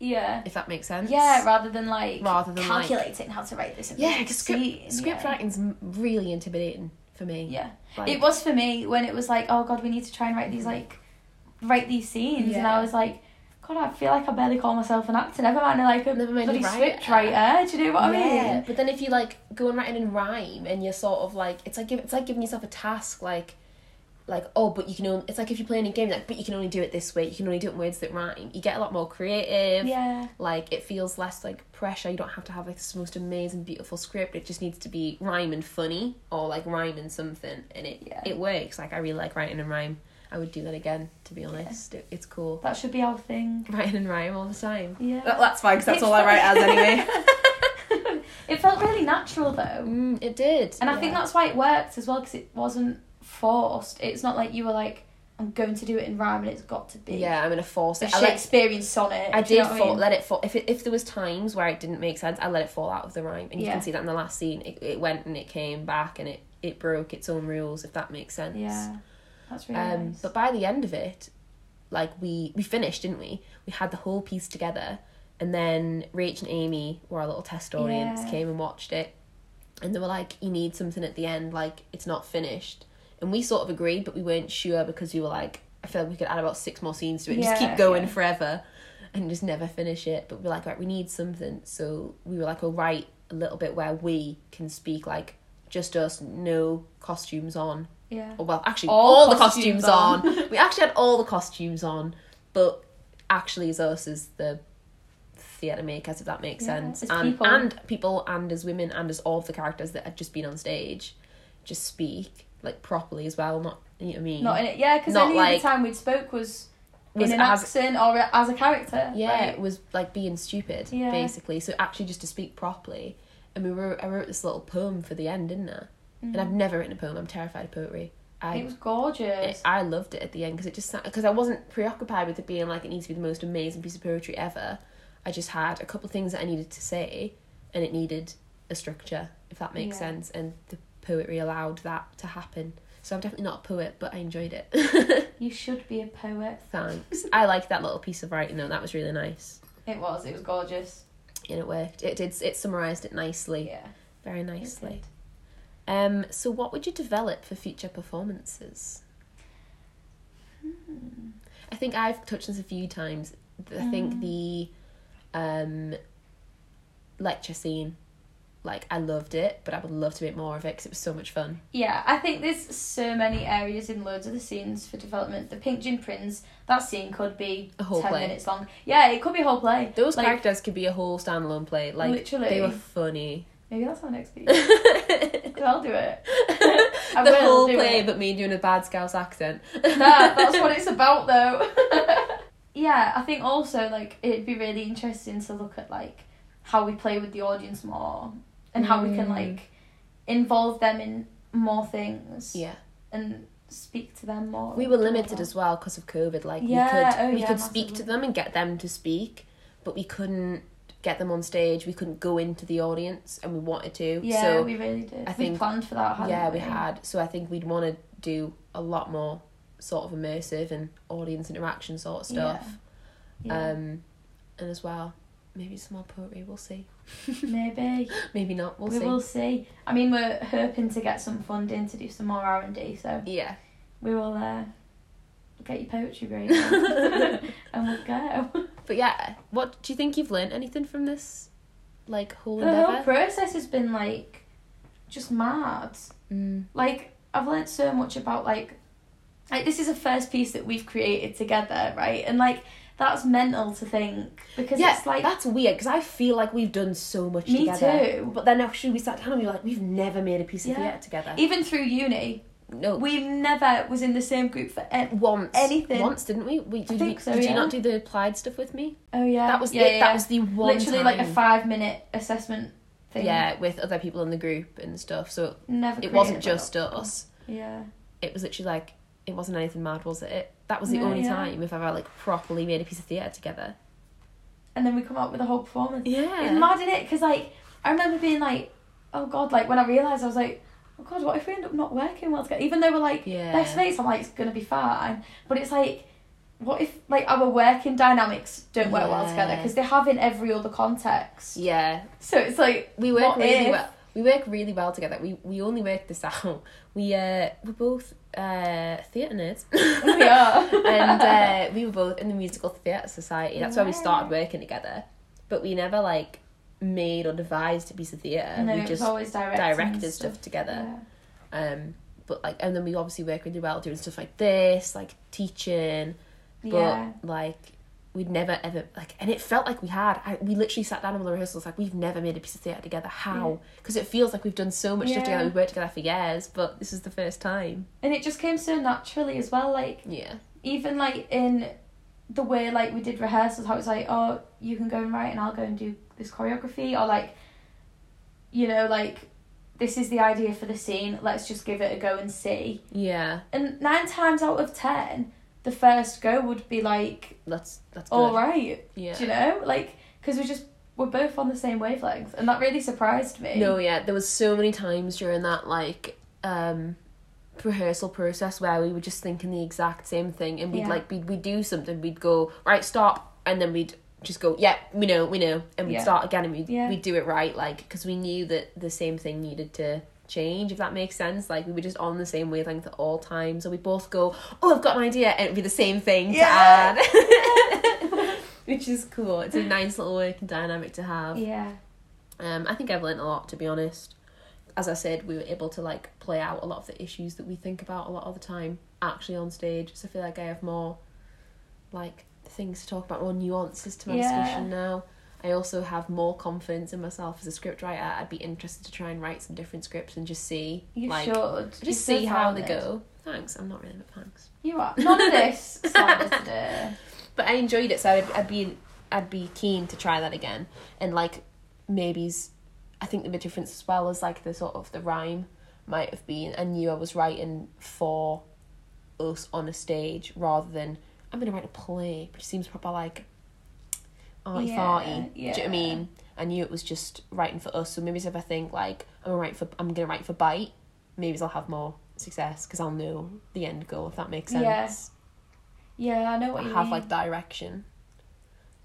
Yeah. if that makes sense Yeah, rather than like Rather than, like- calculating how to write this. yeah because script, script yeah. writing's really intimidating for me Yeah. like, It was for me when it was like, oh god, we need to try and write these like write these scenes, and I was like, God, I feel like I barely call myself an actor. Never mind, like a Never bloody writer. script writer. Do you know what I mean? yeah, but then if you like go and write it in rhyme and you're sort of like it's like it's like giving yourself a task like like oh but you can only it's like if you're playing a game like but you can only do it this way you can only do it in words that rhyme. You get a lot more creative. Yeah. like it feels less like pressure. You don't have to have like this most amazing beautiful script. It just needs to be rhyme and funny or like rhyme and something and it Yeah. it works. Like I really like writing and rhyme. I would do that again to be honest. It, it's cool. That should be our thing. writing and rhyme all the time. Yeah. That- that's fine because that's It's all I write as anyway. It felt really natural though. mm, it did. And I think that's why it worked as well because it wasn't forced. It's not like you were like, I'm going to do it in rhyme and it's got to be Yeah, I'm gonna force a it. I, let, Shakespearean sonnet. I did fall, mean? let it fall. If it, if there was times where it didn't make sense, I let it fall out of the rhyme, and you Yeah. can see that in the last scene. It, it went and it came back, and it it broke its own rules. If that makes sense. Yeah, that's really Um, nice. but by the end of it, like we we finished, didn't we? We had the whole piece together, and then Rach and Amy were our little test audience, Yeah. came and watched it, and they were like, "You need something at the end, like it's not finished." And we sort of agreed, but we weren't sure because we were like, I feel like we could add about six more scenes to it, and just keep going yeah. forever, and just never finish it. But we're like, right, we need something, so we were like, we'll write a little bit where we can speak like just us, no costumes on. yeah. Or, well, actually, All all, the costumes costumes on. on. we actually had all the costumes on, but actually, as us as the theatre makers, if that makes Yeah, sense, and people. and people, and as women, and as all of the characters that had just been on stage, just speak like properly as well. Not you know what I mean. Not in it, yeah, because any like- time we'd spoke was, Was in an as- accent or as a character. yeah, like- it was like being stupid, Yeah. basically. So actually, just to speak properly, and we wrote. I wrote this little poem for the end, didn't I? And I've Mhm. never written a poem. I'm terrified of poetry. I it was gorgeous. it, I loved it at the end because it just because I wasn't preoccupied with it being like it needs to be the most amazing piece of poetry ever. I just had a couple of things that I needed to say, and it needed a structure, if that makes Yeah. sense. And the poetry allowed that to happen. So I'm definitely not a poet, but I enjoyed it. you should be a poet. Thanks. I liked that little piece of writing though. That was really nice, It was. It was gorgeous. and it worked. It did. It summarized it nicely, Yeah. very nicely. Um. So, what would you develop for future performances? Hmm. I think I've touched on this a few times. I think Mm. the um, lecture scene, like I loved it, but I would love to make more of it because it was so much fun. Yeah, I think there's so many areas in loads of the scenes for development. The Pink Gin Prince, that scene could be A whole ten play. minutes long. Yeah, it could be a whole play. Those Like, characters could be a whole standalone play. Like Literally. they were funny. Maybe that's our next video. I'll do it. I will whole do play, it. but me doing a bad Scouse accent. Nah, that's what it's about though. yeah, I think also like it'd be really interesting to look at like how we play with the audience more and how we can Mm. like involve them in more things Yeah. and speak to them more. We were limited as well because of COVID. Like Yeah, we could oh we yeah, could speak to them and get them to speak, but we couldn't get them on stage. We couldn't go into the audience, and we wanted to. Yeah, so we really did. I we think- planned for that. Hadn't yeah, we we had. So I think we'd want to do a lot more sort of immersive and audience interaction sort of stuff. Yeah. Um, and as well, maybe some more poetry. We'll see. Maybe Maybe not. We'll we see. will see. I mean, we're hoping to get some funding to do some more R and D, so Yeah. we will uh, get your poetry break and we'll go. But yeah, what do you think you've learned anything from this, like whole The whole process has been like just mad. Mm. Like I've learned so much about like like this is a first piece that we've created together, right? And like that's mental to think because Yeah, it's like that's weird because I feel like we've done so much Me together. too. But then actually we sat down and we were like, we've never made a piece of Yeah. theatre together. even through uni, no, we never was in the same group for. E- once anything. once didn't we? we did we, so, Did you not do the applied stuff with me? oh yeah, that was yeah, it. yeah. That was the one literally time. like a five minute assessment thing. yeah, with other people in the group and stuff. So never. it wasn't just us. Yeah, It was literally like it wasn't anything mad, was it? That was the No, only yeah. time we've ever like properly made a piece of theatre together. and then we come up with a whole performance. Yeah. It's mad in it because like I remember being like, oh god, like when I realised I was like, oh god, what if we end up not working well together? Even though we're like Yeah. best mates, I'm like it's gonna be fine. But it's like, what if like our working dynamics don't work well together because they have in every other context. Yeah, So it's like we work really if? well. We work really well together. We we only worked this out. We uh we're both uh theatre nerds. We are. and uh, we were both in the musical theatre society. That's why we started working together. But we never like made or devised a piece of theatre. no, we just always directed and stuff together. Yeah. Um, but like, and then we obviously work really well doing stuff like this, like teaching. But Yeah. like, we'd never ever like, and it felt like we had. I, we literally sat down in the rehearsals like we've never made a piece of theatre together. How? Because it feels like we've done so much stuff together. We've worked together for years, but this is the first time. And it just came so naturally as well. Like Yeah. even like in the way like we did rehearsals, how it was like, oh, you can go and write and I'll go and do this choreography, or like, you know, like this is the idea for the scene. Let's just give it a go and see. Yeah. And nine times out of ten, the first go would be like, That's that's good. all right, Yeah. do you know, like because we just we're both on the same wavelength, and that really surprised me. No, yeah, there was so many times during that like um rehearsal process where we were just thinking the exact same thing and we'd Yeah. like we'd, we'd do something we'd go right stop and then we'd just go yeah we know we know and we'd Yeah. start again and we'd, Yeah. we'd do it right like because we knew that the same thing needed to change if that makes sense like we were just on the same wavelength at all times so we both go oh I've got an idea and it'd be the same thing Yeah. to add which is cool it's a nice little working dynamic to have Yeah. um, I think I've learned a lot to be honest. As I said, we were able to like play out a lot of the issues that we think about a lot of the time actually on stage. So I feel like I have more like things to talk about, more nuances to my Yeah. discussion now. I also have more confidence in myself as a scriptwriter. I'd be interested to try and write some different scripts and just see You like should just You're see how they go. Thanks. I'm not really, but thanks. You are none of this today. But I enjoyed it, so I'd, I'd be I'd be keen to try that again. And like maybe's, I think the difference as well is like the sort of the rhyme might have been. I knew I was writing for us on a stage rather than I'm gonna write a play, which seems proper like arty Yeah, farty. Do you know what. I mean? I knew it was just writing for us. So maybe if I think like I'm gonna write for I'm gonna write for Bite, maybe I'll have more success because I'll know the end goal if that makes sense. Yeah. Yeah, I know what I you have mean. like direction.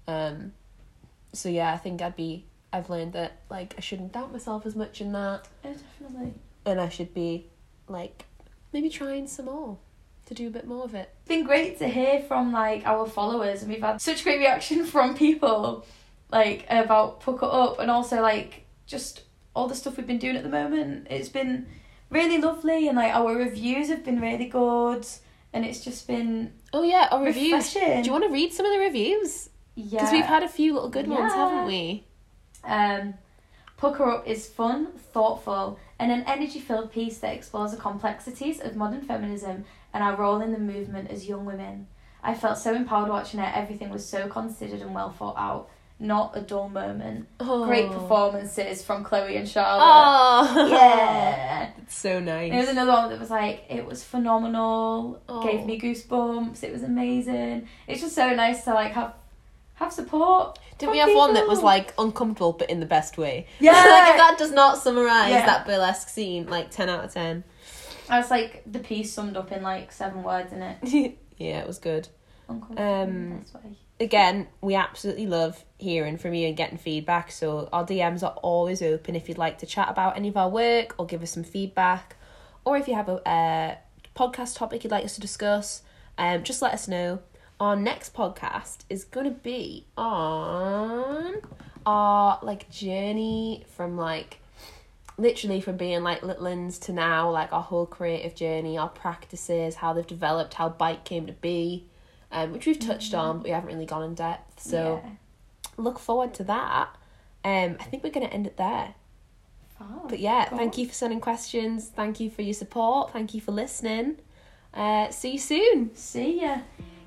Um so yeah, I think I'd be I've learned that like I shouldn't doubt myself as much in that Yeah, definitely. and I should be like maybe trying some more to do a bit more of it. It's been great to hear from like our followers and we've had such great reaction from people like about Pucker Up and also like just all the stuff we've been doing at the moment. It's been really lovely and like our reviews have been really good and it's just been Oh yeah, our reviews. Do you want to read some of the reviews? Yeah. Because we've had a few little good ones, Yeah. haven't we? Um, Pucker Up is fun, thoughtful, and an energy filled piece that explores the complexities of modern feminism and our role in the movement as young women. I felt so empowered watching it, everything was so considered and well thought out. Not a dull moment. Oh. Great performances from Chloe and Charlotte. Oh Yeah. It's so nice. There was another one that was like, it was phenomenal, Oh. gave me goosebumps, it was amazing. It's just so nice to like have have support. Didn't we have one that was like uncomfortable but in the best way? Yeah. like if that does not summarize Yeah. that burlesque scene, like ten out of ten. That's like the piece summed up in like seven words in it. yeah, it was good. Uncomfortable Um, in the best way. Again, we absolutely love hearing from you and getting feedback. So our DMs are always open if you'd like to chat about any of our work or give us some feedback, or if you have a, uh podcast topic you'd like us to discuss. Um, just let us know. Our next podcast is going to be on our like journey from like literally from being like littlands to now like our whole creative journey our practices how they've developed how Bite came to be um, which we've touched on but we haven't really gone in depth so Yeah. look forward to that um, i think we're going to end it there Fab. but yeah Cool. thank you for sending questions thank you for your support thank you for listening uh, see you soon See ya.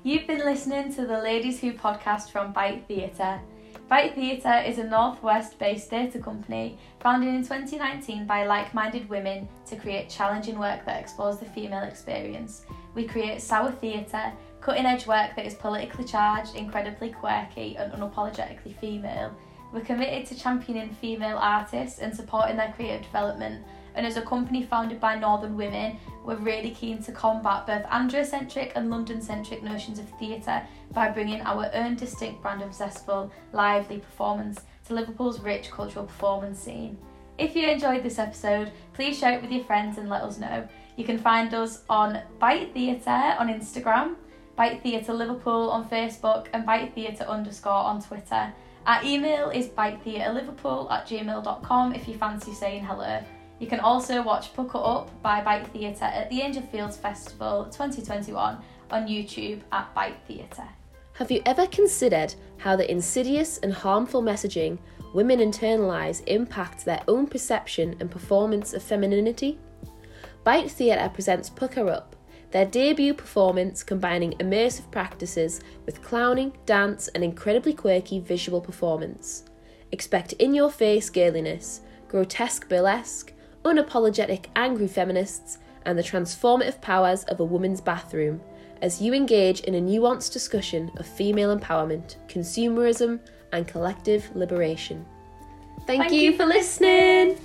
You've been listening to the Ladies Who podcast from Bite Theatre. Bite Theatre is a northwest based theatre company founded in 2019 by like minded women to create challenging work that explores the female experience. We create sour theatre, cutting edge work that is politically charged, incredibly quirky, and unapologetically female. We're committed to championing female artists and supporting their creative development. And as a company founded by Northern women, we're really keen to combat both androcentric and London centric notions of theatre by bringing our own distinct brand of zestful, lively performance to Liverpool's rich cultural performance scene. If you enjoyed this episode, please share it with your friends and let us know. You can find us on Bite Theatre on Instagram, Bite Theatre Liverpool on Facebook, and Bite Theatre underscore on Twitter. Our email is bitetheatreliverpool at gmail.com if you fancy saying hello. You can also watch Pucker Up by Bite Theatre at the Angel Fields Festival 2021 on YouTube at Bite Theatre. Have you ever considered how the insidious and harmful messaging women internalise impacts their own perception and performance of femininity? Bite Theatre presents Pucker Up, their debut performance combining immersive practices with clowning, dance, and incredibly quirky visual performance. Expect in your face girliness, grotesque burlesque, unapologetic angry feminists, and the transformative powers of a woman's bathroom as you engage in a nuanced discussion of female empowerment, consumerism, and collective liberation. Thank, Thank you you for for listening.